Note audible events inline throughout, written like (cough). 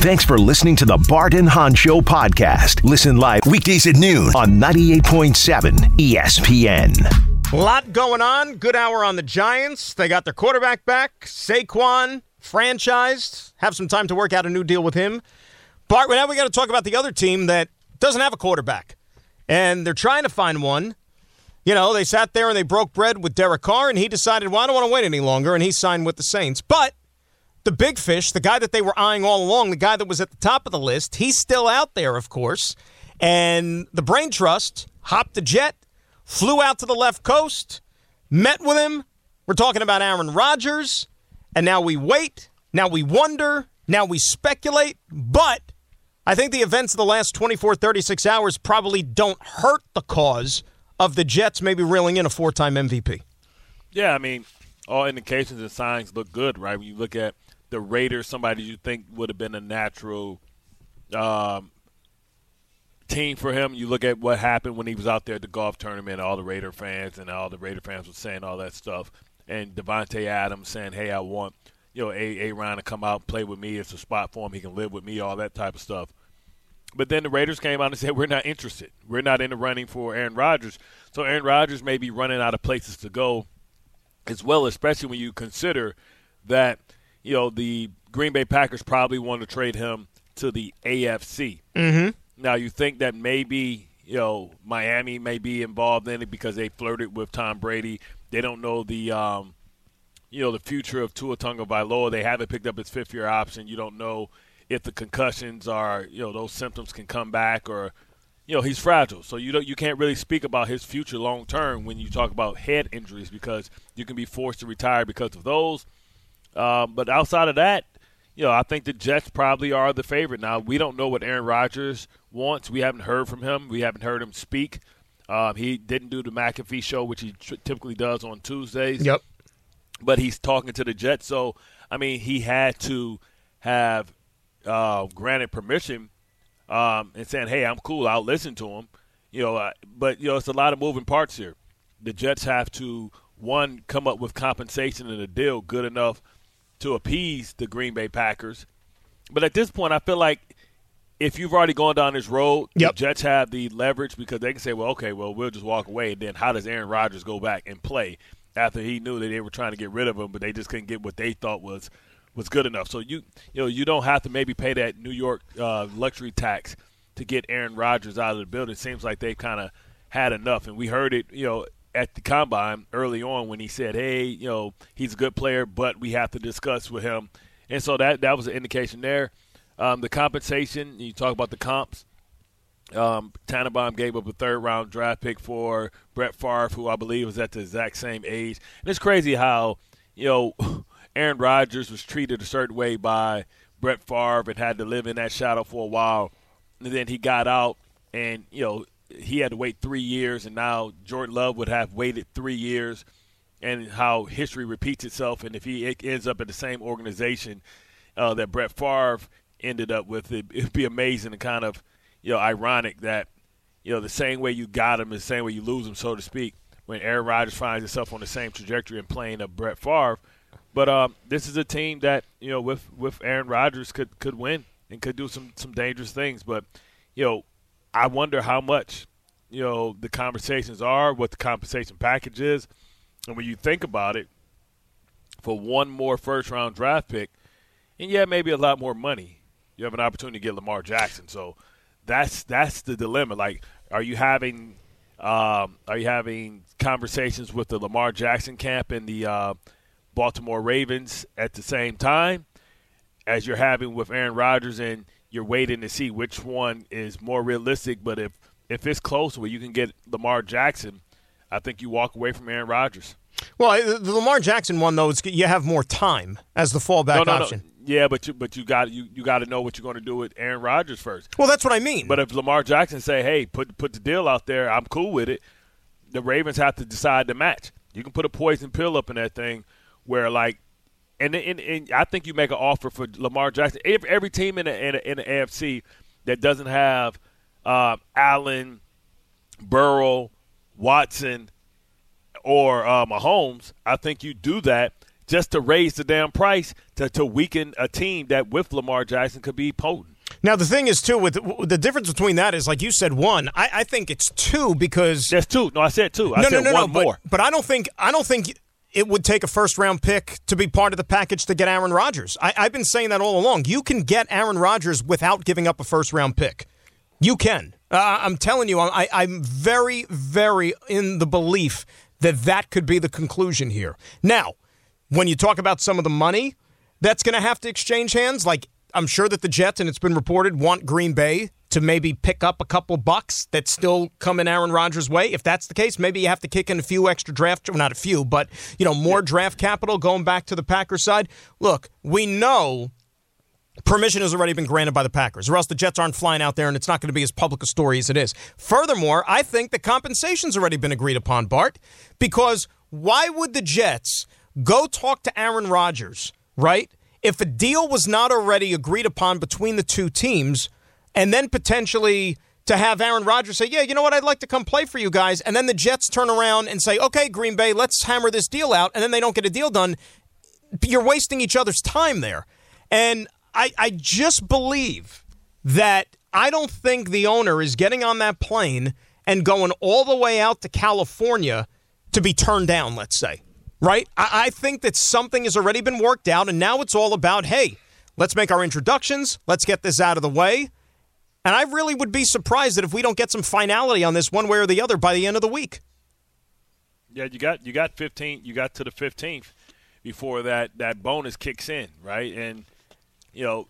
Thanks for listening to the Bart and Hahn Show podcast. Listen live weekdays at noon on 98.7 ESPN. A lot going on. Good hour on the Giants. They got their quarterback back, Saquon, franchised. Have some time to work out a new deal with him. Bart, now we got to talk about the other team that doesn't have a quarterback, and they're trying to find one. You know, they sat there and they broke bread with Derek Carr, and he decided, well, I don't want to wait any longer, and he signed with the Saints. But the big fish, the guy that they were eyeing all along, the guy that was at the top of the list, he's still out there, of course. And the Brain Trust hopped a jet, flew out to the left coast, met with him. We're talking about Aaron Rodgers. And now we wait. Now we wonder. Now we speculate. But I think the events of the last 24, 36 hours probably don't hurt the cause of the Jets maybe reeling in a four time MVP. Yeah, I mean, all indications and signs look good, right? When you look at the Raiders, somebody you think would have been a natural um, team for him. You look at what happened when he was out there at the golf tournament, all the Raider fans and all the Raider fans were saying all that stuff. And Davante Adams saying, hey, I want, you know, A. A. Ron to come out and play with me. It's a spot for him. He can live with me, all that type of stuff. But then the Raiders came out and said, we're not interested. We're not in the running for Aaron Rodgers. So Aaron Rodgers may be running out of places to go as well, especially when you consider that – you know, the Green Bay Packers probably want to trade him to the AFC. Mm-hmm. Now, you think that maybe, you know, Miami may be involved in it because they flirted with Tom Brady. They don't know the, um, you know, the future of Tua Tagovailoa. They haven't picked up his fifth-year option. You don't know if the concussions are, you know, those symptoms can come back or, you know, he's fragile. So you don't, you can't really speak about his future long term when you talk about head injuries because you can be forced to retire because of those – um, but outside of that, you know, I think the Jets probably are the favorite. Now, we don't know what Aaron Rodgers wants. We haven't heard from him. We haven't heard him speak. Um, he didn't do the McAfee show, which he tr- typically does on Tuesdays. Yep. But he's talking to the Jets, so I mean, he had to have uh, granted permission um, and saying, "Hey, I'm cool. I'll listen to him." You know, uh, but you know, it's a lot of moving parts here. The Jets have to one come up with compensation and a deal good enough to appease the Green Bay Packers. But at this point, I feel like if you've already gone down this road, yep. the Jets have the leverage because they can say, well, okay, well, we'll just walk away. And then how does Aaron Rodgers go back and play after he knew that they were trying to get rid of him, but they just couldn't get what they thought was was good enough? So you you know you don't have to maybe pay that New York uh, luxury tax to get Aaron Rodgers out of the building. It seems like they've kind of had enough, and we heard it. You know, at the combine early on when he said, "Hey, you know, he's a good player, but we have to discuss with him." And so that that was an indication there. Um, the compensation, you talk about the comps. Um, Tannenbaum gave up a third round draft pick for Brett Favre, who I believe was at the exact same age. And it's crazy how, you know, (laughs) Aaron Rodgers was treated a certain way by Brett Favre and had to live in that shadow for a while. And then he got out and, you know, he had to wait three years, and now Jordan Love would have waited three years, and how history repeats itself. And if he ends up at the same organization uh, that Brett Favre ended up with, it, it'd be amazing and kind of you know ironic that you know the same way you got him is the same way you lose him, so to speak. When Aaron Rodgers finds himself on the same trajectory and playing a Brett Favre, but um, this is a team that you know with with Aaron Rodgers could could win and could do some some dangerous things. But you know I wonder how much, you know, the conversations are, what the compensation package is. And when you think about it, for one more first round draft pick, and yeah, maybe a lot more money, you have an opportunity to get Lamar Jackson. So that's that's the dilemma. Like, are you having um, are you having conversations with the Lamar Jackson camp and the uh, Baltimore Ravens at the same time as you're having with Aaron Rodgers and – you're waiting to see which one is more realistic. But if if it's close where you can get Lamar Jackson, I think you walk away from Aaron Rodgers. Well, the Lamar Jackson one though, is you have more time as the fallback no, no, option. No. Yeah, but you but you got you, you got to know what you're going to do with Aaron Rodgers first. Well, that's what I mean. But if Lamar Jackson say, "Hey, put put the deal out there, I'm cool with it," the Ravens have to decide the match. You can put a poison pill up in that thing, where like and, and, and I think you make an offer for Lamar Jackson. Every, every team in the, in the, in the AFC that doesn't have uh, Allen, Burrow, Watson, or uh, Mahomes, I think you do that just to raise the damn price to, to weaken a team that with Lamar Jackson could be potent. Now the thing is too with the difference between that is like you said one. I, I think it's two because there's two. No, I said two. I no, said no, no, one no, more. But, but I don't think I don't think it would take a first round pick to be part of the package to get Aaron Rodgers. I, I've been saying that all along. You can get Aaron Rodgers without giving up a first round pick. You can. Uh, I'm telling you, I, I'm very, very in the belief that that could be the conclusion here. Now, when you talk about some of the money that's going to have to exchange hands, like I'm sure that the Jets, and it's been reported, want Green Bay to maybe pick up a couple bucks that still come in Aaron Rodgers' way. If that's the case, maybe you have to kick in a few extra draft, well, not a few, but you know more draft capital going back to the Packers side. Look, we know permission has already been granted by the Packers, or else the Jets aren't flying out there and it's not going to be as public a story as it is. Furthermore, I think the compensation's already been agreed upon, Bart, because why would the Jets go talk to Aaron Rodgers, right? if a deal was not already agreed upon between the two teams, and then potentially to have Aaron Rodgers say, Yeah, you know what, I'd like to come play for you guys, and then the Jets turn around and say, Okay, Green Bay, let's hammer this deal out, and then they don't get a deal done, you're wasting each other's time there. And I, I just believe that I don't think the owner is getting on that plane and going all the way out to California to be turned down, let's say right? I, I think that something has already been worked out, and now it's all about, hey, let's make our introductions, let's get this out of the way. And I really would be surprised that if we don't get some finality on this one way or the other by the end of the week. Yeah, you got you got 15. You got to the 15th before that that bonus kicks in, right? And you know,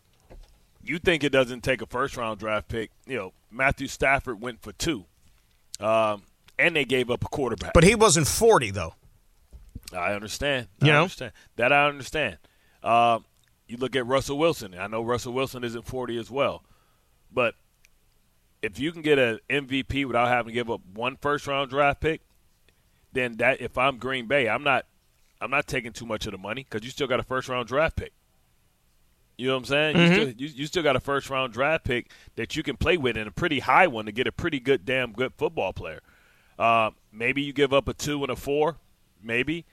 you think it doesn't take a first round draft pick. You know, Matthew Stafford went for two, um, and they gave up a quarterback. But he wasn't 40 though. I understand. You I know? understand. That I understand. Uh, you look at Russell Wilson. I know Russell Wilson isn't 40 as well. But if you can get an MVP without having to give up one first round draft pick, then that if I'm Green Bay, I'm not I'm not taking too much of the money because you still got a first round draft pick. You know what I'm saying? Mm-hmm. You, still, you, you still got a first round draft pick that you can play with and a pretty high one to get a pretty good, damn good football player. Uh, maybe you give up a two and a four, maybe.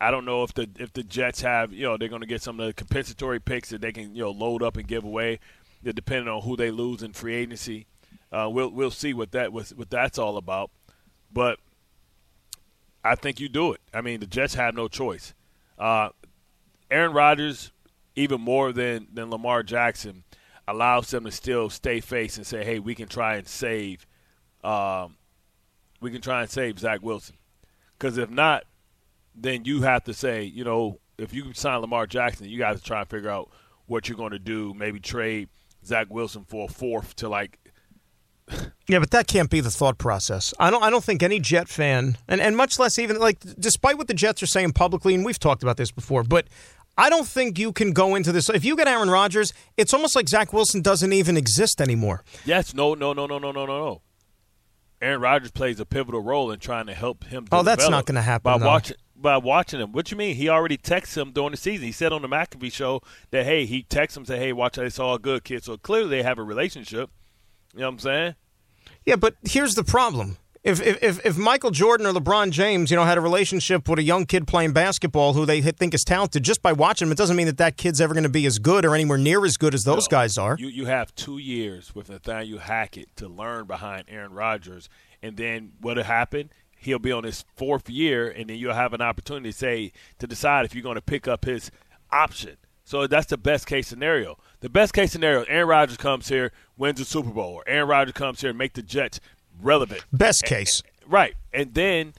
I don't know if the if the Jets have you know they're going to get some of the compensatory picks that they can you know load up and give away, depending on who they lose in free agency. Uh, we'll we'll see what that what, what that's all about, but I think you do it. I mean the Jets have no choice. Uh, Aaron Rodgers, even more than than Lamar Jackson, allows them to still stay face and say, hey, we can try and save, um, we can try and save Zach Wilson, because if not then you have to say, you know, if you sign Lamar Jackson, you got to try and figure out what you're going to do. Maybe trade Zach Wilson for a fourth to like. yeah, but that can't be the thought process. I don't. I don't think any Jet fan, and, and much less even like, despite what the Jets are saying publicly, and we've talked about this before, but I don't think you can go into this. If you get Aaron Rodgers, it's almost like Zach Wilson doesn't even exist anymore. Yes. No. No. No. No. No. No. No. No. Aaron Rodgers plays a pivotal role in trying to help him. Oh, that's not going to happen. By though. watching by watching him. What you mean? He already texted him during the season. He said on the McAfee show that hey, he texted him say, "Hey, watch out, it's all good, kid." So clearly they have a relationship. You know what I'm saying? Yeah, but here's the problem. If, if if Michael Jordan or LeBron James, you know, had a relationship with a young kid playing basketball who they think is talented, just by watching him, it doesn't mean that that kid's ever going to be as good or anywhere near as good as those no, guys are. You you have two years with Nathaniel Hackett to learn behind Aaron Rodgers, and then what'll happen? He'll be on his fourth year, and then you'll have an opportunity to say to decide if you're going to pick up his option. So that's the best case scenario. The best case scenario: Aaron Rodgers comes here, wins the Super Bowl, or Aaron Rodgers comes here and make the Jets relevant. Best case, and, right? And then,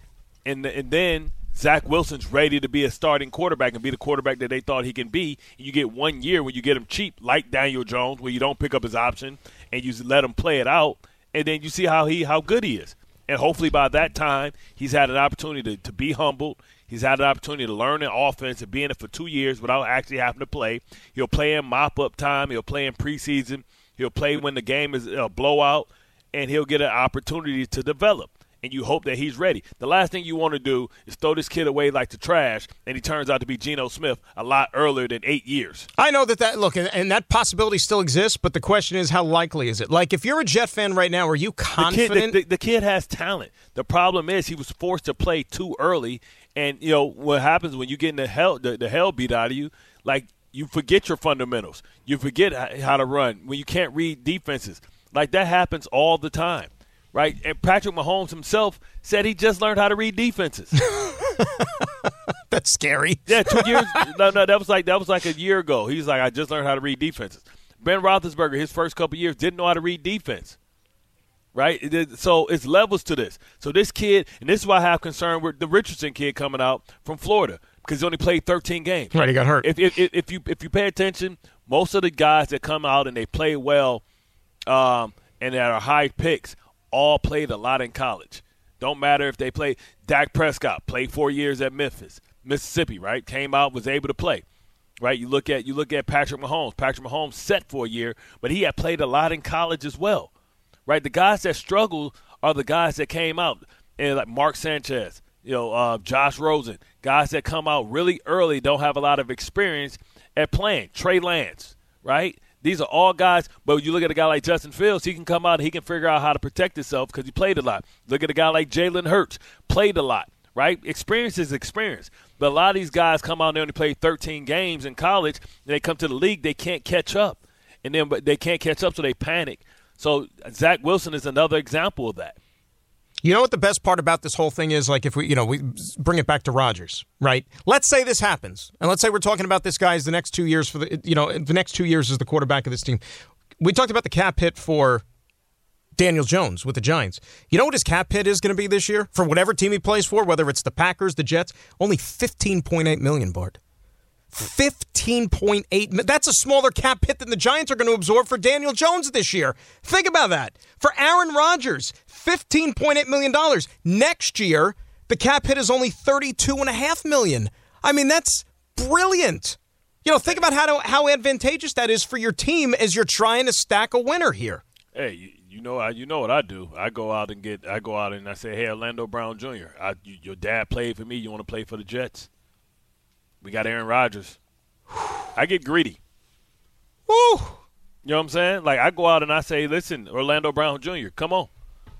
and and then Zach Wilson's ready to be a starting quarterback and be the quarterback that they thought he can be. You get one year when you get him cheap, like Daniel Jones, where you don't pick up his option and you let him play it out, and then you see how he how good he is. And hopefully by that time, he's had an opportunity to, to be humbled. He's had an opportunity to learn the offense and be in it for two years without actually having to play. He'll play in mop up time. He'll play in preseason. He'll play when the game is a blowout, and he'll get an opportunity to develop and you hope that he's ready. The last thing you want to do is throw this kid away like the trash, and he turns out to be Geno Smith a lot earlier than eight years. I know that that look, and, and that possibility still exists, but the question is, how likely is it? Like, if you're a Jet fan right now, are you confident? The kid, the, the, the kid has talent. The problem is he was forced to play too early, And you know what happens when you get in the hell the, the hell beat out of you, like you forget your fundamentals. You forget how to run when you can't read defenses. Like that happens all the time, right? And Patrick Mahomes himself said he just learned how to read defenses. (laughs) That's scary. Yeah, two years. no, no, that was like that was like a year ago. He's like, I just learned how to read defenses. Ben Roethlisberger, his first couple years, didn't know how to read defense right? So it's levels to this. So this kid, and this is why I have concern with the Richardson kid coming out from Florida because he only played 13 games. Right, he got hurt. If, if, if you if you pay attention, most of the guys that come out and they play well, um, and that are high picks, all played a lot in college. Don't matter if they play. Dak Prescott played four years at Memphis, Mississippi. Right, came out was able to play. Right, you look at you look at Patrick Mahomes. Patrick Mahomes set for a year, but he had played a lot in college as well right? The guys that struggle are the guys that came out, and like Mark Sanchez, you know, uh, Josh Rosen, guys that come out really early, don't have a lot of experience at playing. Trey Lance, right? These are all guys, but you look at a guy like Justin Fields, he can come out and he can figure out how to protect himself because he played a lot. Look at a guy like Jalen Hurts, played a lot, right? Experience is experience. But a lot of these guys come out and they only play 13 games in college, and they come to the league, they can't catch up. And then but they can't catch up, so they panic. So Zach Wilson is another example of that. You know what the best part about this whole thing is? Like, if we, you know, we bring it back to Rodgers, right? Let's say this happens, and let's say we're talking about this guy's the next two years for the, you know, the next two years as the quarterback of this team. We talked about the cap hit for Daniel Jones with the Giants. You know what his cap hit is going to be this year for whatever team he plays for, whether it's the Packers, the Jets? Only fifteen point eight million, Bart. 15.8 that's a smaller cap hit than the Giants are going to absorb for Daniel Jones this year. Think about that. For Aaron Rodgers, 15.8 million dollars. Next year, the cap hit is only 32.5 million. I mean, that's brilliant. You know, think about how to, how advantageous that is for your team as you're trying to stack a winner here. Hey, you, know, you know what I do. I go out and get, I go out and I say, "Hey, Orlando Brown Jr., I, you, your dad played for me. You want to play for the Jets?" We got Aaron Rodgers. (sighs) I get greedy. Woo! You know what I'm saying? Like I go out and I say, "Listen, Orlando Brown Jr., come on."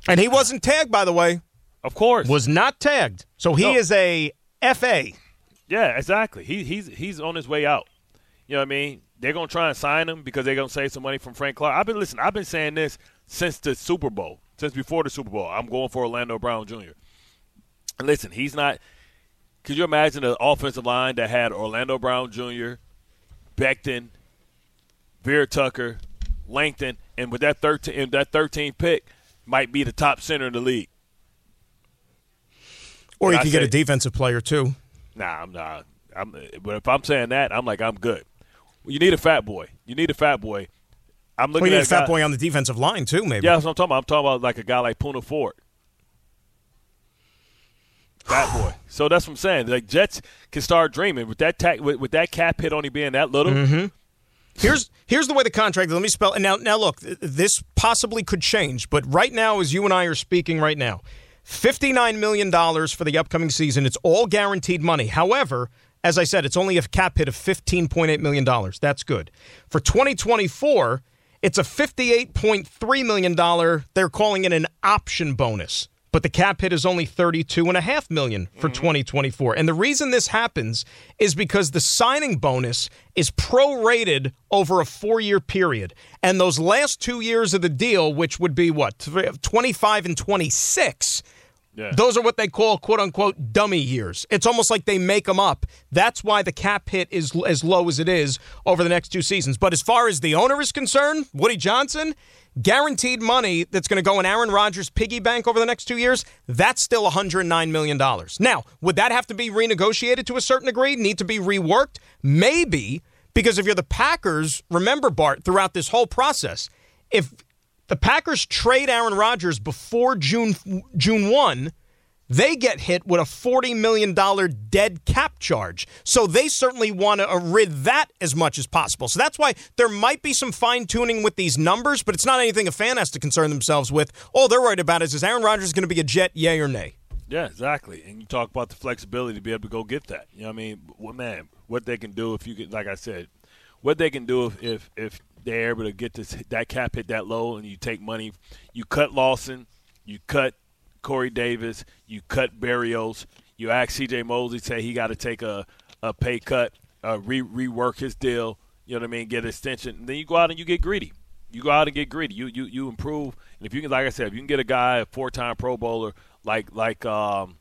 And he wasn't tagged, by the way. Of course, was not tagged. So he no. is a FA. Yeah, exactly. He, he's he's on his way out. You know what I mean? They're gonna try and sign him because they're gonna save some money from Frank Clark. I've been listening. I've been saying this since the Super Bowl, since before the Super Bowl. I'm going for Orlando Brown Jr. And listen, he's not could you imagine an offensive line that had Orlando Brown Jr., Becton, Vera Tucker, Langton, and with that 13 that 13 pick, might be the top center in the league. Or you could get a defensive player too. Nah, I'm not. I'm, but if I'm saying that, I'm like I'm good. You need a fat boy. You need a fat boy. I'm looking well, you need at a fat guy, boy on the defensive line too, maybe. Yeah, that's what I'm talking about. I'm talking about like a guy like Poona Ford. Fat boy. (sighs) So that's what I'm saying. Like Jets can start dreaming with that ta- with, with, that cap hit only being that little. Mm-hmm. Here's here's the way the contract. Let me spell. And now now look, this possibly could change, but right now, as you and I are speaking right now, fifty nine million dollars for the upcoming season. It's all guaranteed money. However. As I said, it's only a cap hit of $15.8 million. That's good. For 2024, it's a $58.3 million, they're calling it an option bonus but the cap hit is only 32.5 million for mm-hmm. 2024. And the reason this happens is because the signing bonus is prorated over a 4-year period. And those last 2 years of the deal, which would be what? 25 and 26, yeah. Those are what they call quote unquote dummy years. It's almost like they make them up. That's why the cap hit is as low as it is over the next two seasons. But as far as the owner is concerned, Woody Johnson, guaranteed money that's going to go in Aaron Rodgers' piggy bank over the next two years, that's still $109 million. Now, would that have to be renegotiated to a certain degree, need to be reworked? Maybe, because if you're the Packers, remember, Bart, throughout this whole process, if the Packers trade Aaron Rodgers before June June 1, they get hit with a $40 million dead cap charge. So they certainly want to rid that as much as possible. So that's why there might be some fine tuning with these numbers, but it's not anything a fan has to concern themselves with. All they're worried about is is Aaron Rodgers going to be a Jet, yay or nay? Yeah, exactly. And you talk about the flexibility to be able to go get that. You know what I mean? Well, man, what they can do if you get, like I said, what they can do if, if, if they're able to get this that cap hit that low and you take money, you cut Lawson, you cut Corey Davis, you cut Berrios, You ask C.J. Mosley, say he got to take a, a pay cut, uh, re- rework his deal. You know what I mean? Get extension. And then you go out and you get greedy. You go out and get greedy. You you you improve. And if you can, like I said, if you can get a guy, a four-time Pro Bowler like like um,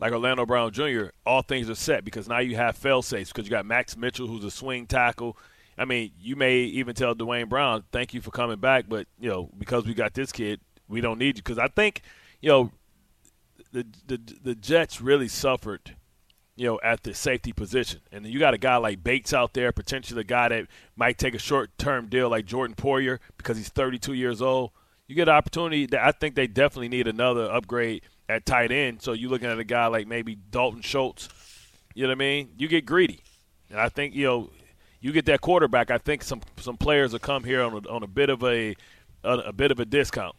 like Orlando Brown Jr., all things are set because now you have fail safes because you got Max Mitchell, who's a swing tackle. I mean, you may even tell Duane Brown, "Thank you for coming back," but you know, because we got this kid, we don't need you. Because I think, you know, the the the Jets really suffered, you know, at the safety position, and you got a guy like Bates out there, potentially a guy that might take a short term deal like Jordan Poyer because he's 32 years old. You get an opportunity. That I think they definitely need another upgrade at tight end. So you're looking at a guy like maybe Dalton Schultz. You know what I mean? You get greedy, and I think you know you get that quarterback. I think some some players will come here on a, on a bit of a, a a bit of a discount.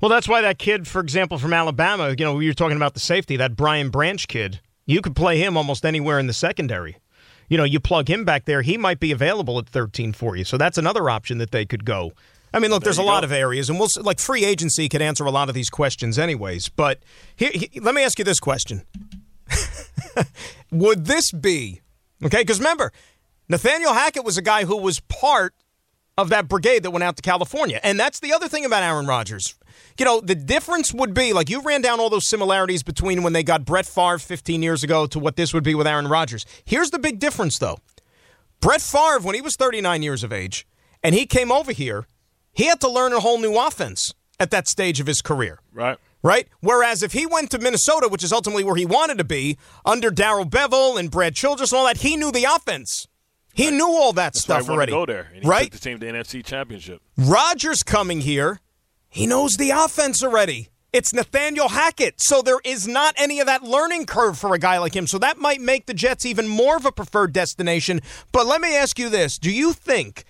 Well, that's why that kid, for example, from Alabama, you know, we were talking about the safety, that Brian Branch kid, you could play him almost anywhere in the secondary. You know, you plug him back there, he might be available at 13 for you. So that's another option that they could go. I mean, look, there there's a lot of areas, and we'll like free agency could answer a lot of these questions, anyways. But here, here, let me ask you this question: (laughs) Would this be okay? Because remember, Nathaniel Hackett was a guy who was part of that brigade that went out to California, and that's the other thing about Aaron Rodgers you know, the difference would be like you ran down all those similarities between when they got Brett Favre 15 years ago to what this would be with Aaron Rodgers. Here's the big difference, though. Brett Favre, when he was 39 years of age and he came over here, he had to learn a whole new offense at that stage of his career. Right. Right? Whereas if he went to Minnesota, which is ultimately where he wanted to be, under Darrell Bevell and Brad Childress and all that, he knew the offense. He right. knew all that That's stuff already. go there. right? the team to the NFC Championship. Rodgers coming here he knows the offense already. It's Nathaniel Hackett. So there is not any of that learning curve for a guy like him. So that might make the Jets even more of a preferred destination. But let me ask you this Do you think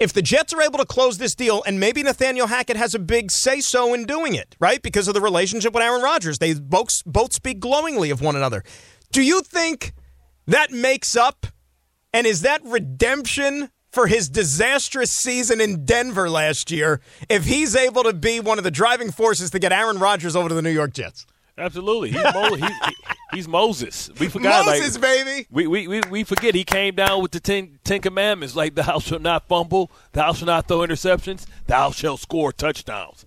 if the Jets are able to close this deal, and maybe Nathaniel Hackett has a big say so in doing it, right? Because of the relationship with Aaron Rodgers, they both, both speak glowingly of one another. Do you think that makes up and is that redemption for his disastrous season in Denver last year if he's able to be one of the driving forces to get Aaron Rodgers over to the New York Jets. Absolutely, he's, Mo- he's, he's Moses. We forgot, Moses, like, baby. We, we we we forget he came down with the ten, ten commandments, like thou shalt not fumble, thou shalt not throw interceptions, thou shalt score touchdowns.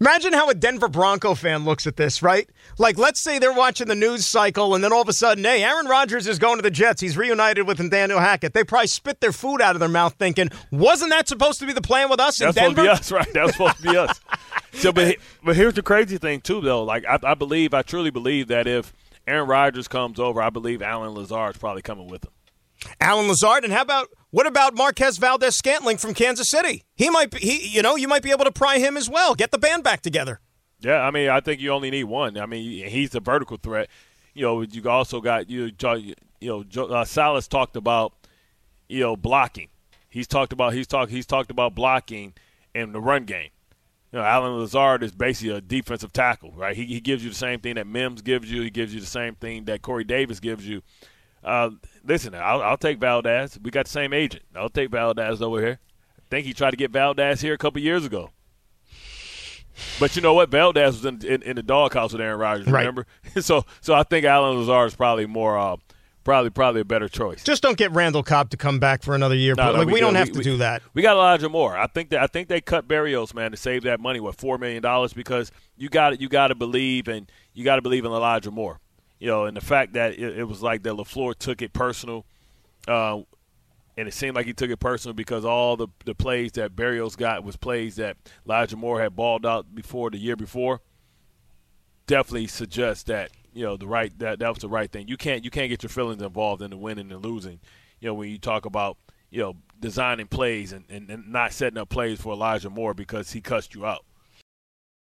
Imagine how a Denver Bronco fan looks at this, right? Like, let's say they're watching the news cycle, and then all of a sudden, hey, Aaron Rodgers is going to the Jets. He's reunited with Nathaniel Hackett. They probably spit their food out of their mouth, thinking, wasn't that supposed to be the plan with us That's in Denver? That's supposed to be us, right? That was supposed to be us. So, but but here's the crazy thing too, though. Like, I, I believe, I truly believe that if Aaron Rodgers comes over, I believe Allen Lazard is probably coming with him. Allen Lazard, and how about what about Marquez Valdes Scantling from Kansas City? He might be, he, you know, you might be able to pry him as well. Get the band back together. Yeah, I mean, I think you only need one. I mean, he's a vertical threat. You know, you also got you. You know, uh, Salas talked about you know blocking. He's talked about he's talked he's talked about blocking in the run game. You know, Allen Lazard is basically a defensive tackle, right? He, he gives you the same thing that Mims gives you. He gives you the same thing that Corey Davis gives you. Uh, listen, I'll, I'll, take Valdes. We got the same agent. I'll take Valdes over here. I think he tried to get Valdes here a couple years ago. But you know what? Valdes was in, in, in the doghouse with Aaron Rodgers. Remember? Right. (laughs) so so I think Allen Lazard is probably more. Uh, probably probably a better choice. Just don't get Randall Cobb to come back for another year. No, no, like we, we don't have we, to do that. We got Elijah Moore. I think that I think they cut Berrios man to save that money. What four million dollars? Because you got you got to believe and you got to believe in Elijah Moore. You know, and the fact that it, it was like that Lafleur took it personal. Uh, and it seemed like he took it personal because all the the plays that Berrios got was plays that Elijah Moore had balled out before the year before. Definitely suggests that you know the right that that was the right thing. You can't you can't get your feelings involved in the winning and losing. You know when you talk about you know designing plays and, and, and not setting up plays for Elijah Moore because he cussed you out.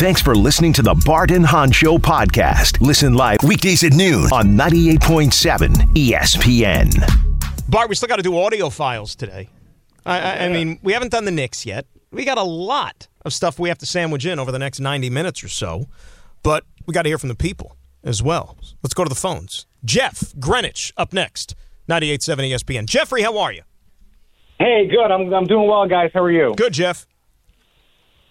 Thanks for listening to the Bart and Hahn Show podcast. Listen live weekdays at noon on 98.7 ESPN. Bart, we still got to do audio files today. I, I, I mean, we haven't done the Knicks yet. We got a lot of stuff we have to sandwich in over the next 90 minutes or so, but we got to hear from the people as well. Let's go to the phones. Jeff Greenwich up next, 98.7 ESPN. Jeffrey, how are you? Hey, good. I'm I'm doing well, guys. How are you? Good, Jeff.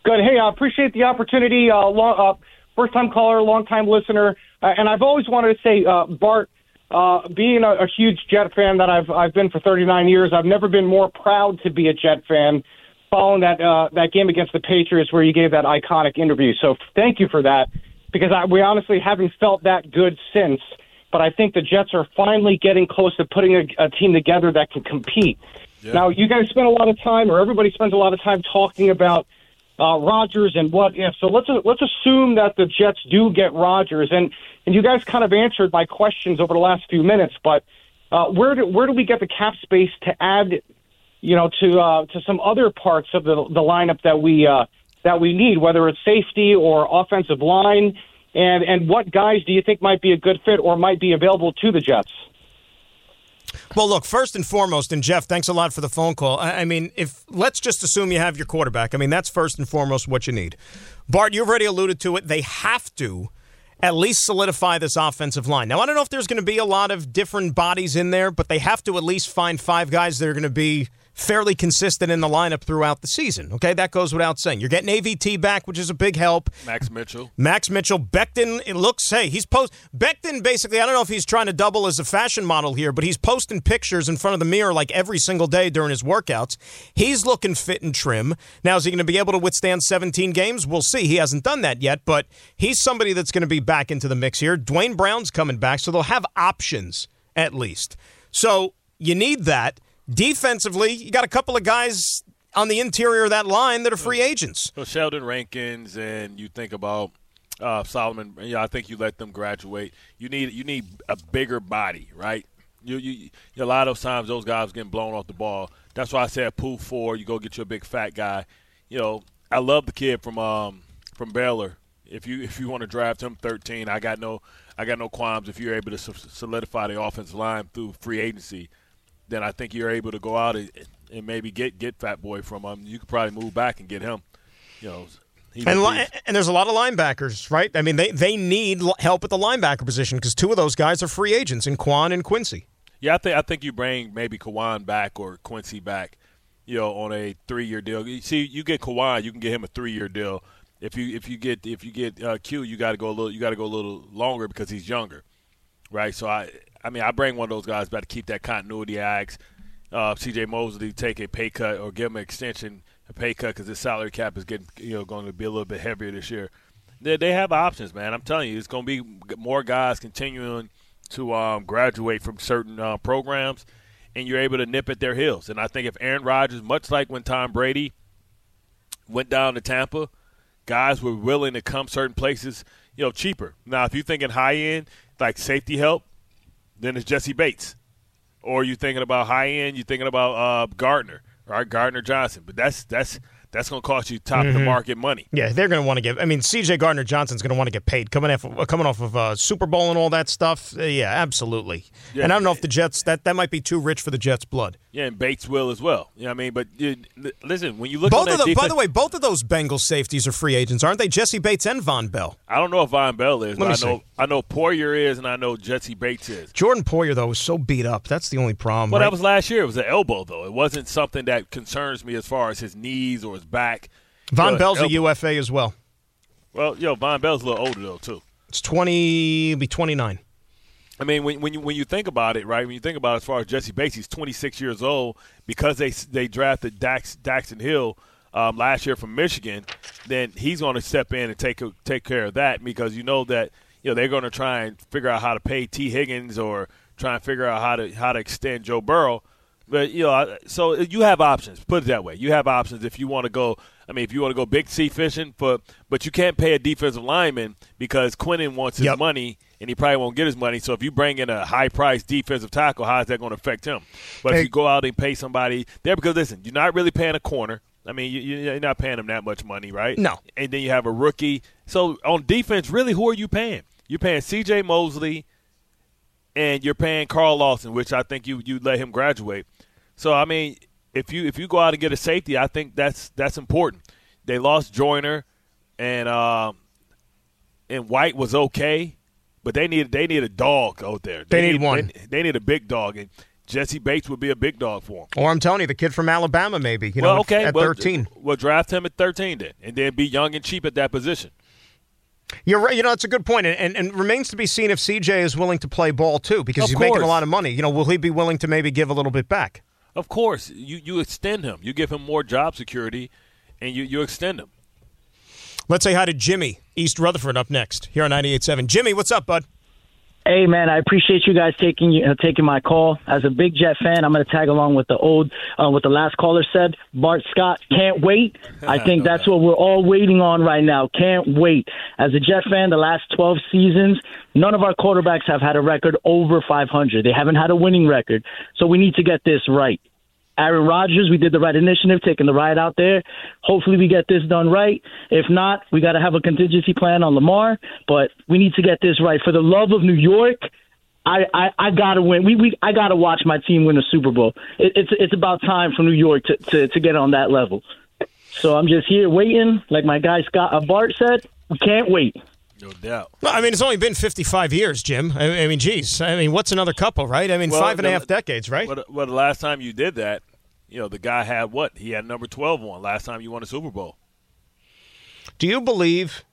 Good. Hey, I appreciate the opportunity. Uh, long, uh, first time caller, long time listener, uh, and I've always wanted to say, uh, Bart, uh, being a, a huge Jet fan that I've I've been for 39 years, I've never been more proud to be a Jet fan. Following that uh, that game against the Patriots, where you gave that iconic interview, so thank you for that. Because I, we honestly haven't felt that good since. But I think the Jets are finally getting close to putting a, a team together that can compete. Yeah. Now, you guys spend a lot of time, or everybody spends a lot of time talking about uh, Rodgers and what if. So let's let's assume that the Jets do get Rodgers, and and you guys kind of answered my questions over the last few minutes. But uh, where do where do we get the cap space to add, you know, to uh, to some other parts of the the lineup that we uh, that we need, whether it's safety or offensive line, and and what guys do you think might be a good fit or might be available to the Jets? Well, look, first and foremost, and Jeff, thanks a lot for the phone call. I, I, mean, if let's just assume you have your quarterback. I mean, that's first and foremost what you need. Bart, you've already alluded to it. They have to at least solidify this offensive line. Now, I don't know if there's going to be a lot of different bodies in there, but they have to at least find five guys that are going to be fairly consistent in the lineup throughout the season. Okay, that goes without saying. You're getting AVT back, which is a big help. Max Mitchell. Max Mitchell. Becton, it looks, hey, he's post. Becton basically, I don't know if he's trying to double as a fashion model here, but he's posting pictures in front of the mirror like every single day during his workouts. He's looking fit and trim. Now, is he going to be able to withstand 17 games? We'll see. He hasn't done that yet, but he's somebody that's going to be back into the mix here. Duane Brown's coming back, so they'll have options at least. So you need that. Defensively, you got a couple of guys on the interior of that line that are free agents. So Sheldon Rankins, and you think about uh, Solomon. Yeah, I think you let them graduate. You need you need a bigger body, right? You, you, a lot of times those guys getting blown off the ball. That's why I said Poona Ford. You go get you a big fat guy. You know, I love the kid from um from Baylor. If you if you want to draft him 13, I got no I got no qualms if you're able to solidify the offensive line through free agency then I think you're able to go out and, and maybe get get Fat Boy from him. You could probably move back and get him. You know. And, li- and there's a lot of linebackers, right? I mean, they, they need help at the linebacker position because two of those guys are free agents in Kwon and Quincy. Yeah, I think I think you bring maybe Kwon back or Quincy back, you know, on a three year deal. You see, you get Kwon, you can get him a three year deal. If you if you get if you get uh, Q, you got to go a little you got to go a little longer because he's younger, right? So I I mean, I bring one of those guys back to keep that continuity. I ask uh, C.J. Mosley take a pay cut or give him an extension, a pay cut because his salary cap is getting you know going to be a little bit heavier this year. They, they have options, man. I'm telling you, it's going to be more guys continuing to um, graduate from certain uh, programs, and you're able to nip at their heels. And I think if Aaron Rodgers, much like when Tom Brady went down to Tampa, guys were willing to come certain places, you know, cheaper. Now, if you're thinking high end, like safety help, then it's Jessie Bates. Or you thinking about high end, you thinking about uh, Gardner, right? Gardner Johnson. But that's that's That's going to cost you top Mm-hmm. of the market money. Yeah, they're going to want to give. I mean, C.J. Gardner Johnson's going to want to get paid coming off of, coming off of uh, Super Bowl and all that stuff. Uh, yeah, absolutely. Yeah. And I don't know if the Jets that that might be too rich for the Jets' blood. Yeah, and Bates will as well. You know what I mean? But you, listen, when you look Both of the, by the way, both of those Bengals safeties are free agents, aren't they? Jessie Bates and Vonn Bell. I don't know if Vonn Bell is, Let but me I know see. I know Poyer is, and I know Jessie Bates is. Jordan Poyer though was so beat up. That's the only problem. Well, right? that was last year. It was an elbow, though. It wasn't something that concerns me as far as his knees or his back. Von Uh, Bell's a. UFA as well. Well, yo, Vonn Bell's a little older though, too. It's twenty, be twenty nine. I mean, when, when you when you think about it, right? When you think about it, as far as Jessie Bates, he's 26 years old because they they drafted Dax Daxton Hill um, last year from Michigan. Then he's going to step in and take take care of that because you know that you know they're going to try and figure out how to pay Tee Higgins or try and figure out how to how to extend Joe Burrow. But you know, so you have options. Put it that way. You have options if you want to go. I mean, if you want to go big sea fishing, but but you can't pay a defensive lineman because Quinnen wants his Yep. money and he probably won't get his money. So if you bring in a high priced defensive tackle, how is that going to affect him? But Hey. if you go out and pay somebody there, because listen, you're not really paying a corner. I mean, you, you're not paying him that much money, right? No. And then you have a rookie. So on defense, really, who are you paying? You're paying C.J. Mosley, and you're paying Carl Lawson, which I think you you let him graduate. So I mean, if you if you go out and get a safety, I think that's that's important. They lost Joyner, and um, and White was okay, but they need they need a dog out there. They need one. They, they need a big dog, and Jessie Bates would be a big dog for them. Or I'm telling you, the kid from Alabama, maybe. You well, know, okay, at well, thirteen. Well, draft him at thirteen then, and then be young and cheap at that position. You're right. You know, it's a good point, and, and, and remains to be seen if CJ is willing to play ball too, because Of he's making a lot of money. You know, will he be willing to maybe give a little bit back? Of course, you you extend him, you give him more job security, and you you extend him. Let's say hi to Jimmy East Rutherford up next here on 98.7. Jimmy, what's up, bud? Hey man, I appreciate you guys taking uh, taking my call. As a big Jet fan, I'm going to tag along with the old uh, what the last caller said. Bart Scott can't wait. I (laughs) think that's what we're all waiting on right now. Can't wait. As a Jet fan, the last 12 seasons, none of our quarterbacks have had a record over 500. They haven't had a winning record. So we need to get this right. Aaron Rodgers, we did the right initiative, taking the ride out there. Hopefully, we get this done right. If not, we got to have a contingency plan on Lamar. But we need to get this right. For the love of New York, I I, I gotta win. We we I gotta watch my team win the Super Bowl. It, it's it's about time for New York to, to to get on that level. So I'm just here waiting, like my guy Scott uh, Bart said. We can't wait. No doubt. Well, I mean, it's only been 55 years, Jim. I, I mean, geez. I mean, what's another couple, right? I mean, Well, five and a half decades, right? Well, well, the last time you did that, you know, the guy had what? He had number twelve on last time you won a Super Bowl. Do you believe?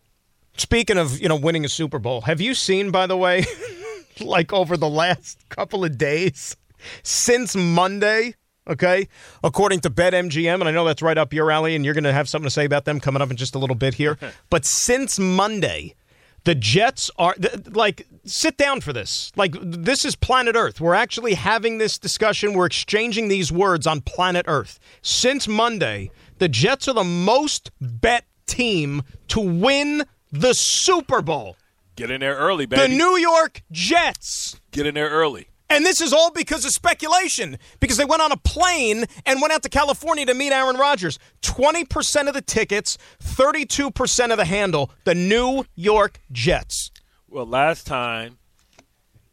Speaking of, you know, winning a Super Bowl, have you seen, by the way, (laughs) like over the last couple of days, since Monday? Okay, according to BetMGM, and I know that's right up your alley, and you're going to have something to say about them coming up in just a little bit here. (laughs) but since Monday, the Jets are like sit down for this. Like this is planet Earth. We're actually having this discussion. We're exchanging these words on planet Earth. Since Monday, the Jets are the most bet team to win the Super Bowl. Get in there early, baby. The. New York Jets. Get in there early. And this is all because of speculation. Because they went on a plane and went out to California to meet Aaron Rodgers. 20% of the tickets, 32% of the handle. The New York Jets. Well, last time,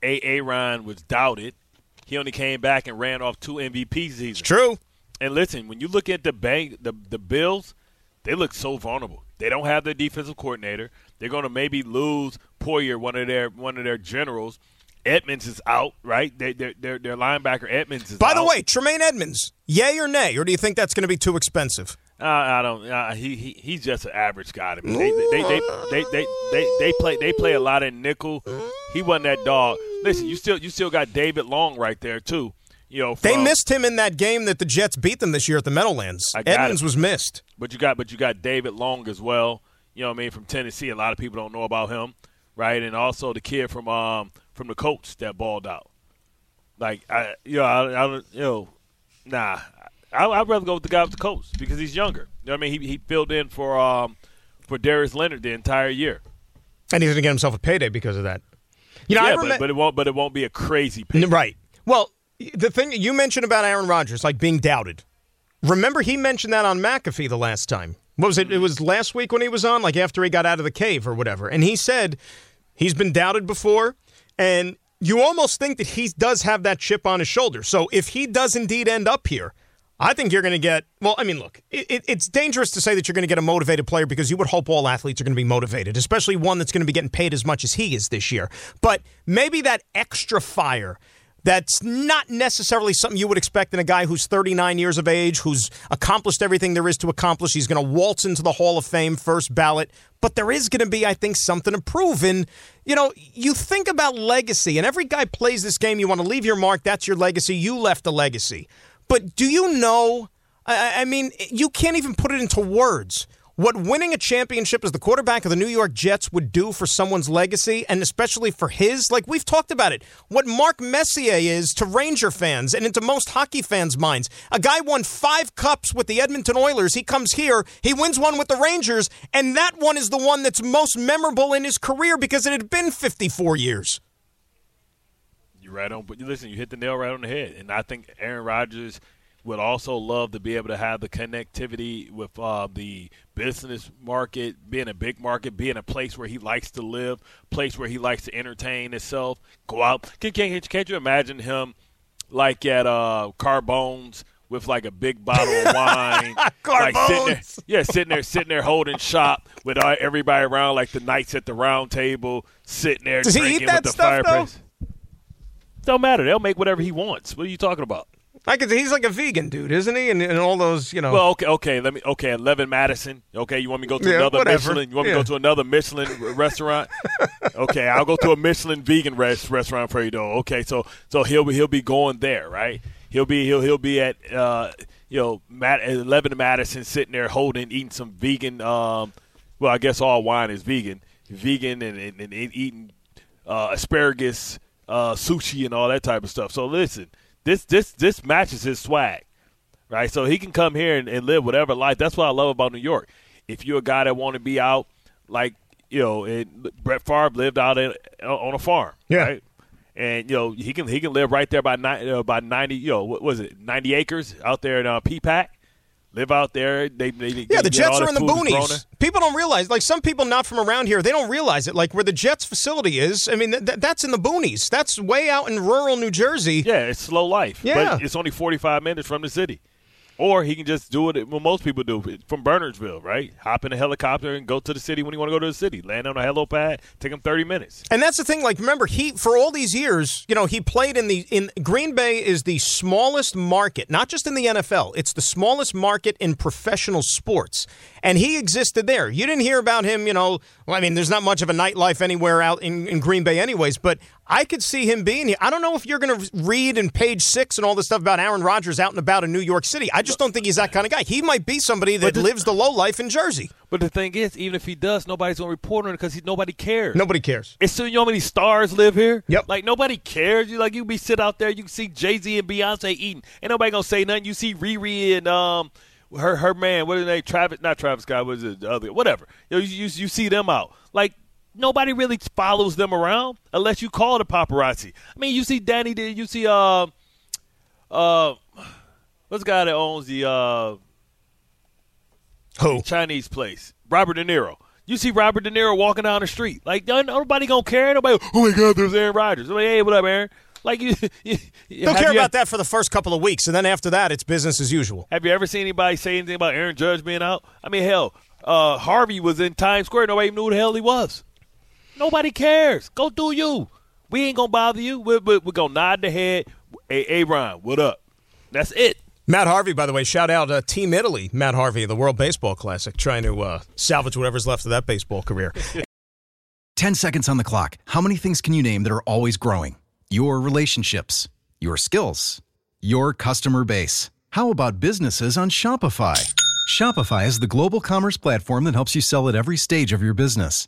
A. A. Ron was doubted. He only came back and ran off two MVP seasons. True. And listen, when you look at the bank, the the Bills, they look so vulnerable. They don't have their defensive coordinator. They're going to maybe lose Poyer, one of their one of their generals. Edmunds is out, right? They, their, their their linebacker Edmunds is. By the out. way, Tremaine Edmunds, yay or nay? Or do you think that's going to be too expensive? Uh, I don't. Uh, he, he he's just an average guy to me. They they, they, they, they, they, they play they play a lot of nickel. He wasn't that dog. Listen, you still you still got David Long right there too. You know They missed him in that game that the Jets beat them this year at the Meadowlands. Edmunds it. was missed. But you got but you got David Long as well. You know what I mean from Tennessee. A lot of people don't know about him, right? And also the kid from um from the Colts that balled out. Like I you know I, I don't you know nah I, I'd rather go with the guy with the Colts because he's younger. You know what I mean? He he filled in for um for Darius Leonard the entire year. And he's going to get himself a payday because of that. You know, I yeah, remember. but, but it won't but it won't be a crazy pick. Right. Well, the thing you mentioned about Aaron Rodgers, like being doubted. remember he mentioned that on McAfee the last time. What was it? It was last week when he was on, like after he got out of the cave or whatever. And he said he's been doubted before, and you almost think that he does have that chip on his shoulder. So if he does indeed end up here, I think you're going to get. Well, I mean, look, it, it, it's dangerous to say that you're going to get a motivated player because you would hope all athletes are going to be motivated, especially one that's going to be getting paid as much as he is this year. But maybe that extra fire. That's not necessarily something you would expect in a guy who's 39 years of age, who's accomplished everything there is to accomplish. He's going to waltz into the Hall of Fame first ballot. But there is going to be, I think, something to prove. And, you know, you think about legacy, and every guy plays this game. You want to leave your mark. That's your legacy. You left a legacy. But do you know? I, I mean, you can't even put it into words what winning a championship as the quarterback of the New York Jets would do for someone's legacy, and especially for his. Like we've talked about it, what Mark Messier is to Ranger fans and into most hockey fans' minds. A guy won five cups with the Edmonton Oilers. He comes here, he wins one with the Rangers, and that one is the one that's most memorable in his career because it had been 54 years. Right on, but listen, you hit the nail right on the head, and I think Aaron Rodgers would also love to be able to have the connectivity with uh, the business market, being a big market, being a place where he likes to live, place where he likes to entertain himself, go out. Can, can, can't you imagine him like at uh, Carbones with like a big bottle of wine, (laughs) like sitting there, yeah, sitting there, sitting there holding shop with uh, everybody around, like the knights at the round table, sitting there Does drinking he eat that with the stuff, fireplace. Don't matter. They'll make whatever he wants. What are you talking about? I could, he's like a vegan dude, isn't he? And, and all those, you know. Well, okay, okay. Let me. Okay, Eleven Madison. Okay, you want me to go to Yeah, another whatever. Michelin? You want me to go to another Michelin restaurant? (laughs) okay, I'll go to a Michelin vegan res- restaurant for you, though. Okay, so so he'll be he'll be going there, right? He'll be he'll he'll be at uh, you know Matt at Eleven Madison sitting there holding eating some vegan. Um, well, I guess all wine is vegan, vegan, and, and, and eating uh, asparagus, uh, sushi, and all that type of stuff. So listen, this this this matches his swag, right? So he can come here and, and live whatever life. That's what I love about New York. If you're a guy that want to be out, like you know, and Brett Favre lived out in, on a farm, Yeah. right? And you know he can he can live right there by ni- uh, by ninety you know what was it ninety acres out there in uh, Peapack. Live out there. They, they, they Yeah, the Jets are in the food is grown boonies. People don't realize, like some people not from around here, they don't realize it. Like where the Jets facility is, I mean, th- th- that's in the boonies. That's way out in rural New Jersey. Yeah, it's slow life. Yeah. But it's only 45 minutes from the city. Or he can just do it, well, most people do, from Bernardsville, right? Hop in a helicopter and go to the city when you want to go to the city. Land on a helipad, take him 30 minutes. And that's the thing. Like, remember, he for all these years, you know, he played in the in Green Bay is the smallest market, not just in the NFL. It's the smallest market in professional sports, and he existed there. You didn't hear about him, you know. Well, I mean, there's not much of a nightlife anywhere out in, in Green Bay, anyways. But I could see him being here. I don't know if you're going to read in page six and all this stuff about Aaron Rodgers out and about in New York City. I just don't think he's that kind of guy. He might be somebody that this- lives the low life in Jersey. But the thing is, even if he does, nobody's going to report on it because nobody cares. Nobody cares. It's so you know how many stars live here. Yep. Like nobody cares. You like you be sit out there, you can see Jay Z and Beyonce eating, ain't nobody gonna say nothing. You see Riri and um her her man, what is his name? Travis, not Travis Scott, what is it? The other, whatever. You you you see them out. Like nobody really follows them around unless you call the paparazzi. I mean, you see Danny, you see uh uh what's the guy that owns the uh Who? Chinese place. Robert De Niro. You see Robert De Niro walking down the street. Like, no- nobody gonna care. Nobody, oh my God, there's Aaron Rodgers. Like, hey, what up, Aaron? Like, you, (laughs) you, you Don't care you, about that for the first couple of weeks, and then after that, it's business as usual. Have you ever seen anybody say anything about Aaron Judge being out? I mean, hell, uh, Harvey was in Times Square. Nobody even knew who the hell he was. Nobody cares. Go do you. We ain't gonna bother you. We're, we're, we're gonna nod the head. Hey, hey, Ron, what up? That's it. Matt Harvey, by the way, shout out uh, Team Italy. Matt Harvey, the World Baseball Classic, trying to uh, salvage whatever's left of that baseball career. (laughs) 10 seconds on the clock. How many things can you name that are always growing? Your relationships, your skills, your customer base. How about businesses on Shopify? Shopify is the global commerce platform that helps you sell at every stage of your business.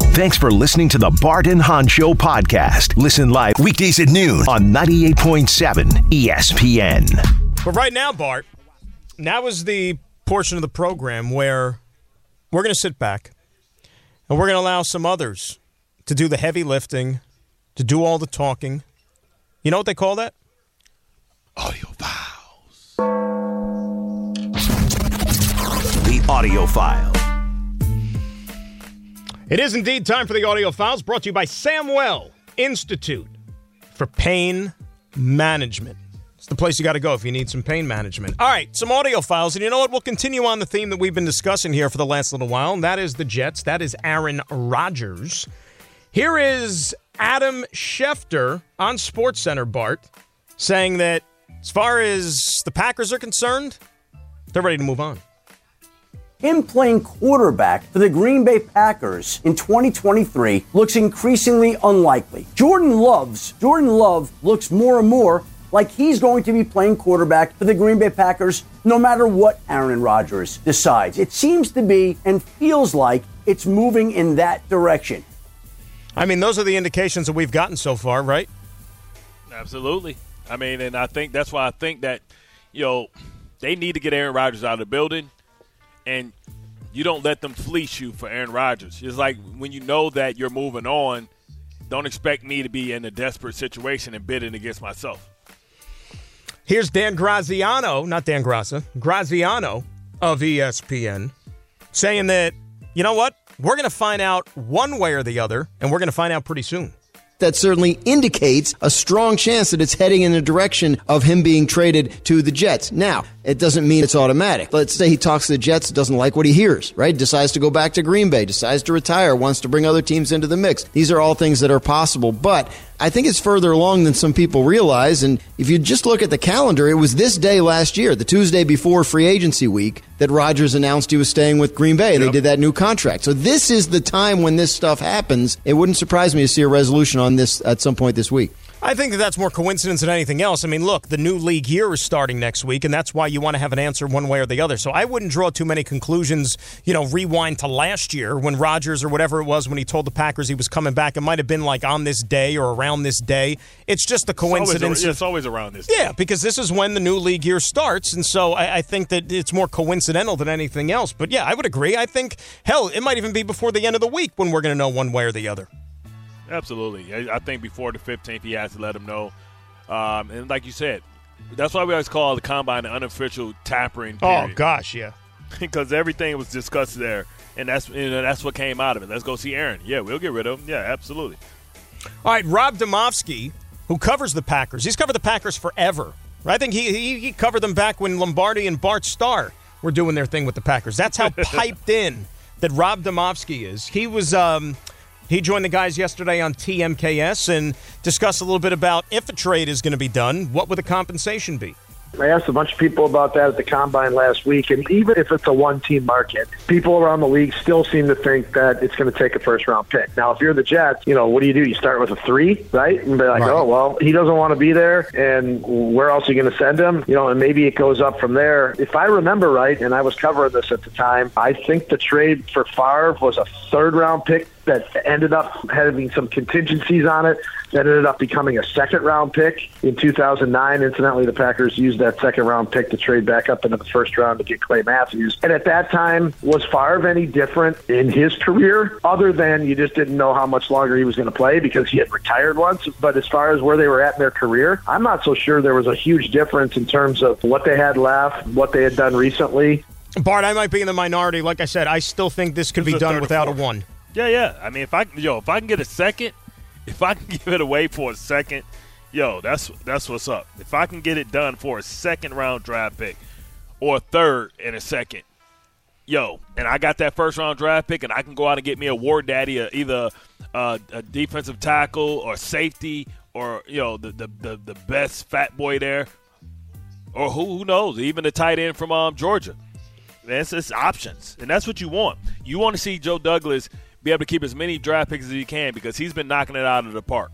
Thanks for listening to the Bart and Hahn Show podcast. Listen live weekdays at noon on 98.7 ESPN. But right now, Bart, now is the portion of the program where we're going to sit back and we're going to allow some others to do the heavy lifting, to do all the talking. You know what they call that? Audio files. The audio file. It is indeed time for the audio files brought to you by Samwell Institute for Pain Management. It's the place you got to go if you need some pain management. All right, some audio files. And you know what? We'll continue on the theme that we've been discussing here for the last little while, and that is the Jets. That is Aaron Rodgers. Here is Adam Schefter on SportsCenter, Bart, saying that as far as the Packers are concerned, they're ready to move on. Him playing quarterback for the Green Bay Packers in 2023 looks increasingly unlikely. Jordan Love's Jordan Love looks more and more like he's going to be playing quarterback for the Green Bay Packers no matter what Aaron Rodgers decides. It seems to be and feels like it's moving in that direction. I mean, those are the indications that we've gotten so far, right? Absolutely. I mean, and I think that's why I think that, you know, they need to get Aaron Rodgers out of the building and you don't let them fleece you for Aaron Rodgers. It's like when you know that you're moving on, don't expect me to be in a desperate situation and bidding against myself. Here's Dan Graziano, not Dan Graza, Graziano of ESPN, saying that, you know what? We're going to find out one way or the other, and we're going to find out pretty soon that certainly indicates a strong chance that it's heading in the direction of him being traded to the Jets. Now, it doesn't mean it's automatic. Let's say he talks to the Jets, doesn't like what he hears, right? Decides to go back to Green Bay, decides to retire, wants to bring other teams into the mix. These are all things that are possible, but I think it's further along than some people realize. And if you just look at the calendar, it was this day last year, the Tuesday before free agency week, that Rodgers announced he was staying with Green Bay. Yep. They did that new contract. So this is the time when this stuff happens. It wouldn't surprise me to see a resolution on this at some point this week. I think that that's more coincidence than anything else. I mean, look, the new league year is starting next week, and that's why you want to have an answer one way or the other. So I wouldn't draw too many conclusions, you know, rewind to last year when Rodgers or whatever it was when he told the Packers he was coming back. It might have been like on this day or around this day. It's just a coincidence. It's always, it's always around this. Yeah, because this is when the new league year starts, and so I, I think that it's more coincidental than anything else. But yeah, I would agree. I think, hell, it might even be before the end of the week when we're going to know one way or the other. Absolutely. I think before the 15th, he has to let them know. Um, and like you said, that's why we always call the combine the unofficial tampering. Period. Oh gosh, yeah. (laughs) because everything was discussed there, and that's you know, that's what came out of it. Let's go see Aaron. Yeah, we'll get rid of him. Yeah, absolutely. All right, Rob Demovsky, who covers the Packers, he's covered the Packers forever. I think he, he, he covered them back when Lombardi and Bart Starr were doing their thing with the Packers. That's how (laughs) piped in that Rob Demovsky is. He was. Um, he joined the guys yesterday on TMKS and discussed a little bit about if a trade is going to be done, what would the compensation be? I asked a bunch of people about that at the combine last week, and even if it's a one-team market, people around the league still seem to think that it's going to take a first-round pick. Now, if you're the Jets, you know what do you do? You start with a three, right? And be like, right. oh well, he doesn't want to be there, and where else are you going to send him? You know, and maybe it goes up from there. If I remember right, and I was covering this at the time, I think the trade for Favre was a third-round pick that ended up having some contingencies on it that ended up becoming a second round pick in 2009. Incidentally, the Packers used that second round pick to trade back up into the first round to get Clay Matthews. And at that time, was Favre any different in his career other than you just didn't know how much longer he was going to play because he had retired once? But as far as where they were at in their career, I'm not so sure there was a huge difference in terms of what they had left, what they had done recently. Bart, I might be in the minority. Like I said, I still think this could be done without a one. Yeah, yeah. I mean, if I yo, if I can get a second, if I can (laughs) give it away for a second, yo, that's that's what's up. If I can get it done for a second round draft pick or a third and a second, yo, and I got that first round draft pick, and I can go out and get me a war daddy, a, either a, a defensive tackle or safety, or you know the, the the, the best fat boy there, or who who knows, even the tight end from um, Georgia. That's it's options, and that's what you want. You want to see Joe Douglas be able to keep as many draft picks as he can because he's been knocking it out of the park.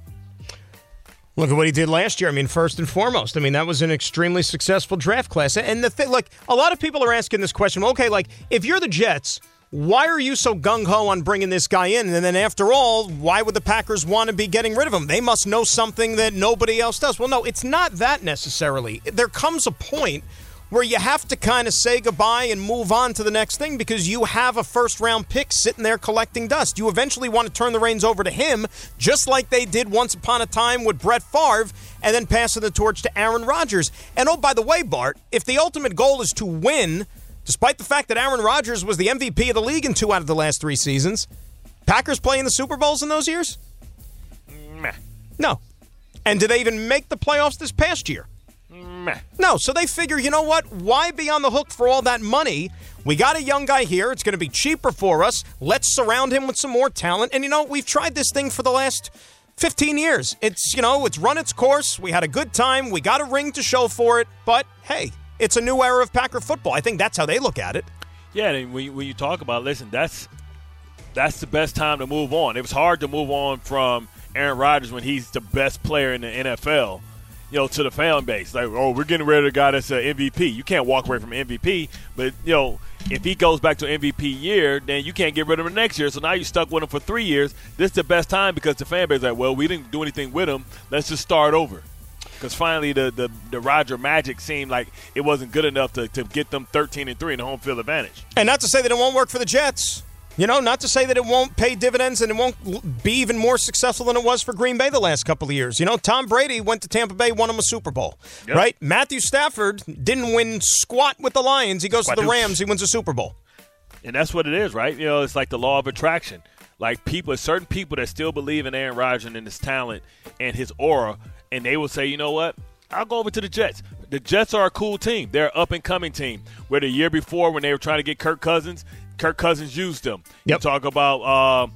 Look at what he did last year. I mean, first and foremost, I mean that was an extremely successful draft class. And the thing, like, a lot of people are asking this question. Okay, like, if you're the Jets, why are you so gung ho on bringing this guy in? And then after all, why would the Packers want to be getting rid of him? They must know something that nobody else does. Well, no, it's not that necessarily. There comes a point where you have to kind of say goodbye and move on to the next thing because you have a first round pick sitting there collecting dust. You eventually want to turn the reins over to him, just like they did once upon a time with Brett Favre, and then passing the torch to Aaron Rodgers. And oh, by the way, Bart, if the ultimate goal is to win, despite the fact that Aaron Rodgers was the MVP of the league in two out of the last three seasons, Packers playing the Super Bowls in those years? Meh. No. And did they even make the playoffs this past year? Meh. No, so they figure, you know what? Why be on the hook for all that money? We got a young guy here. It's going to be cheaper for us. Let's surround him with some more talent. And, you know, we've tried this thing for the last 15 years. It's, you know, it's run its course. We had a good time. We got a ring to show for it. But, hey, it's a new era of Packer football. I think that's how they look at it. Yeah, and when you, when you talk about, listen, that's that's the best time to move on. It was hard to move on from Aaron Rodgers when he's the best player in the NFL, you know, to the fan base. Like, oh, we're getting rid of the guy that's an MVP. You can't walk away from MVP, but you know, if he goes back to MVP year, then you can't get rid of him next year. So now you're stuck with him for three years. This is the best time because the fan base is like, well, we didn't do anything with him. Let's just start over. Because finally, the, the the Roger Magic seemed like it wasn't good enough to, to get them 13 and three in the home field advantage. And not to say that it won't work for the Jets. You know, not to say that it won't pay dividends and it won't be even more successful than it was for Green Bay the last couple of years. You know, Tom Brady went to Tampa Bay, won him a Super Bowl, Yep. right? Matthew Stafford didn't win squat with the Lions. He goes to the Rams, he wins a Super Bowl. And that's what it is, right? You know, it's like the law of attraction. Like people, certain people that still believe in Aaron Rodgers and his talent and his aura, and they will say, you know what? I'll go over to the Jets. The Jets are a cool team. They're an up and coming team. Where the year before, when they were trying to get Kirk Cousins, Kirk Cousins used them. You talk about uh,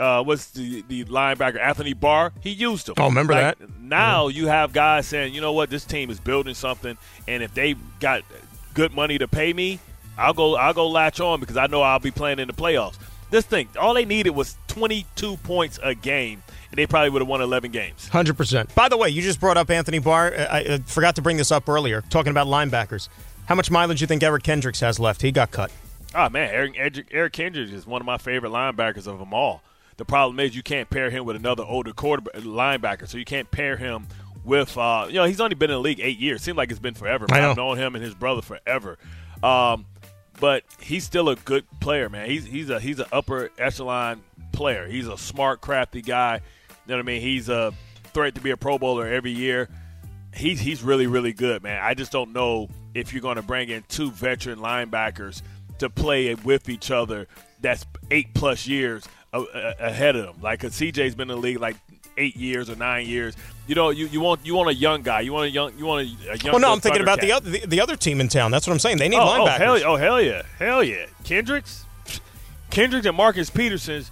uh, what's the the linebacker Anthony Barr? He used them. Oh, remember Like, that? Now you have guys saying, you know what, this team is building something, and if they got good money to pay me, I'll go I'll go latch on because I know I'll be playing in the playoffs. This thing, all they needed was 22 points a game, and they probably would have won 11 games. Hundred percent. By the way, you just brought up Anthony Barr. I, I forgot to bring this up earlier, talking about linebackers. How much mileage do you think Eric Kendricks has left? He got cut. Oh man, Eric, Eric, Eric Kendricks is one of my favorite linebackers of them all. The problem is you can't pair him with another older quarterback linebacker, so you can't pair him with. Uh, you know, he's only been in the league eight years. Seems like it's been forever. I I've known him and his brother forever. Um, but he's still a good player, man. He's he's a he's an upper echelon player. He's a smart, crafty guy. You know what I mean? He's a threat to be a Pro Bowler every year. He's he's really really good, man. I just don't know if you're going to bring in two veteran linebackers to play with each other. That's eight plus years ahead of them. Like, 'cause CJ's been in the league like eight years or nine years. You know, you, you want you want a young guy. You want a young you want a, a young. Well, no, I'm thinking about the other the, the other team in town. That's what I'm saying. They need oh, oh linebackers. Oh hell, oh hell yeah, hell yeah. Kendricks, Kendricks and Marcus Peterson's,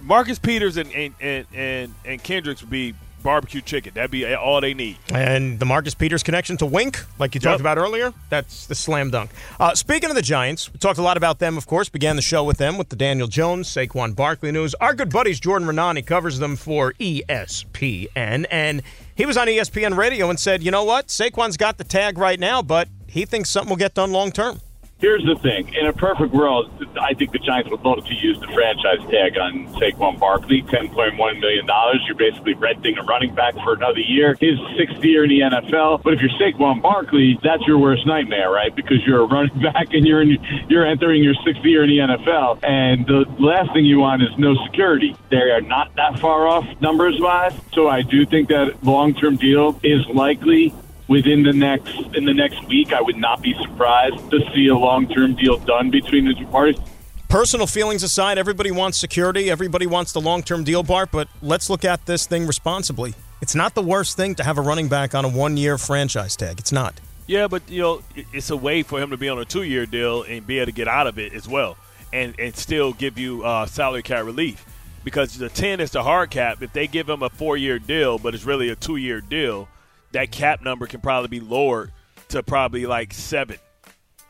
Marcus Peters and and and and, and Kendricks would be barbecue chicken. That'd be all they need. And the Marcus Peters connection to Wink, like you talked about earlier, that's the slam dunk. Uh, speaking of the Giants, we talked a lot about them, of course. Began the show with them with the Daniel Jones, Saquon Barkley news. Our good buddies, Jordan Raanan, he covers them for ESPN. And he was on ESPN radio and said, you know what? Saquon's got the tag right now, but he thinks something will get done long term. Here's the thing. In a perfect world, I think the Giants would love to use the franchise tag on Saquon Barkley, $10.1 million. You're basically renting a running back for another year. His sixth year in the NFL. But if you're Saquon Barkley, that's your worst nightmare, right? Because you're a running (laughs) back and you're in, you're entering your sixth year in the NFL. And the last thing you want is no security. They are not that far off numbers wise. So I do think that long term deal is likely within the next in the next week. I would not be surprised to see a long term deal done between the two parties. Personal feelings aside, everybody wants security. Everybody wants the long term deal, Bart, but let's look at this thing responsibly. It's not the worst thing to have a running back on a one year franchise tag. It's not. Yeah, but you know, it's a way for him to be on a two-year deal and be able to get out of it as well, and and still give you uh, salary cap relief. Because the ten is the hard cap. If they give him a four-year deal, but it's really a two-year deal, that cap number can probably be lowered to probably like seven,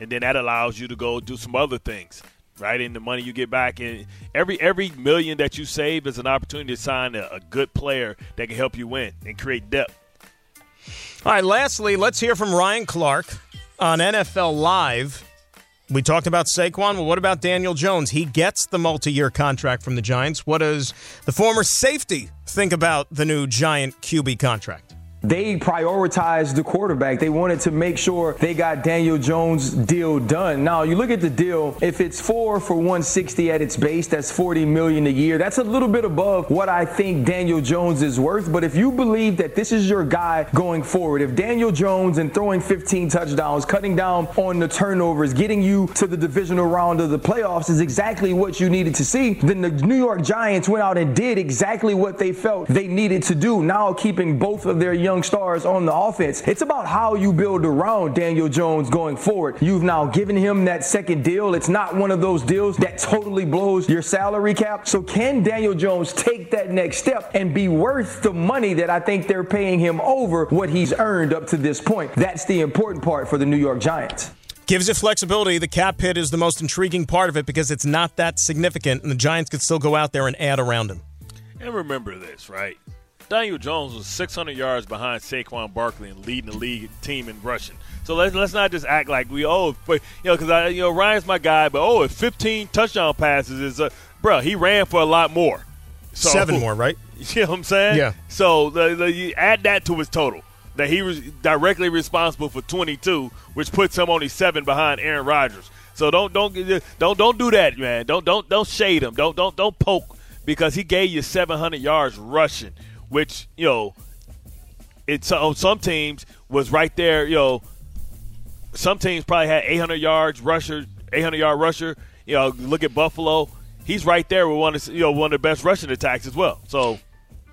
and then that allows you to go do some other things, right? And the money you get back, and every every million that you save is an opportunity to sign a, a good player that can help you win and create depth. All right, lastly, let's hear from Ryan Clark on NFL Live. We talked about Saquon. Well, what about Daniel Jones? He gets the multi year contract from the Giants. What does the former safety think about the new Giant QB contract? They prioritized the quarterback. They wanted to make sure they got Daniel Jones' deal done. Now, you look at the deal, if it's four for 160 at its base, that's 40 million a year. That's a little bit above what I think Daniel Jones is worth. But if you believe that this is your guy going forward, if Daniel Jones and throwing 15 touchdowns, cutting down on the turnovers, getting you to the divisional round of the playoffs is exactly what you needed to see, then the New York Giants went out and did exactly what they felt they needed to do. Now keeping both of their young stars on the offense. It's about how you build around Daniel Jones going forward. You've now given him that second deal. It's not one of those deals that totally blows your salary cap. So can Daniel Jones take that next step and be worth the money that I think they're paying him over what he's earned up to this point? That's the important part for the New York Giants. Gives you flexibility. The cap hit is the most intriguing part of it because it's not that significant, and the Giants could still go out there and add around him. And remember this, right? Daniel Jones was 600 yards behind Saquon Barkley and leading the league team in rushing. So let's let's not just act like we oh, but you know, because I you know Ryan's my guy, but oh, if 15 touchdown passes is uh, bro, he ran for a lot more. So, Seven (laughs) more, right? (laughs) You know what I'm saying? Yeah. So the, the, you add that to his total. That he was directly responsible for 22, which puts him only seven behind Aaron Rodgers. So don't don't don't don't do that, man. Don't don't don't shade him. Don't don't don't poke because he gave you 700 yards rushing, which you know, it's on oh, some teams was right there. You know, some teams probably had 800 yards rusher, 800 yard rusher. You know, look at Buffalo. He's right there with one of you know one of the best rushing attacks as well. So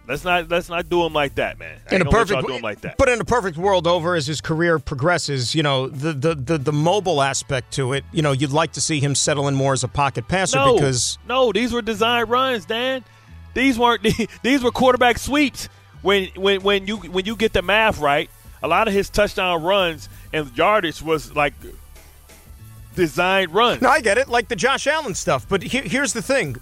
let's not let's not do him like that, man. I in a perfect, do him like that. but in a perfect world, over as his career progresses, you know the, the the the mobile aspect to it. You know, you'd like to see him settle in more as a pocket passer no, because no, these were designed runs, Dan. These weren't (laughs) these were quarterback sweeps. When when when you when you get the math right, a lot of his touchdown runs and yardage was like designed runs. No, I get it, like the Josh Allen stuff. But here, here's the thing: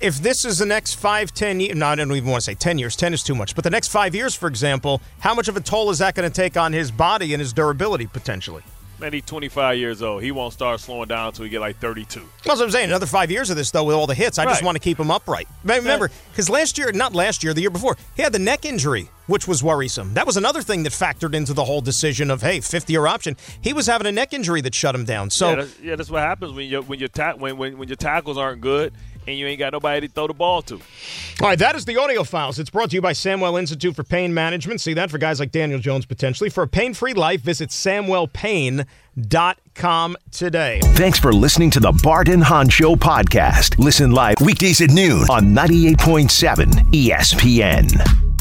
if this is the next five, ten years, no, I don't even want to say ten years. Ten is too much. But the next five years, for example, how much of a toll is that going to take on his body and his durability potentially? Man, he's 25 years old. He won't start slowing down until he get like 32. That's what I'm saying. Another five years of this, though, with all the hits. I just want to keep him upright. Remember, because last year, not last year, the year before, he had the neck injury, which was worrisome. That was another thing that factored into the whole decision of, hey, 50 year option. He was having a neck injury that shut him down. So yeah, that's, yeah, that's what happens when you when your ta- when, when when your tackles aren't good and you ain't got nobody to throw the ball to. All right, that is the audio files. It's brought to you by Samwell Institute for Pain Management. See that for guys like Daniel Jones potentially. For a pain free life, visit SamwellPain.com today. Thanks for listening to the Barton and Hahn Show podcast. Listen live weekdays at noon on 98.7 ESPN.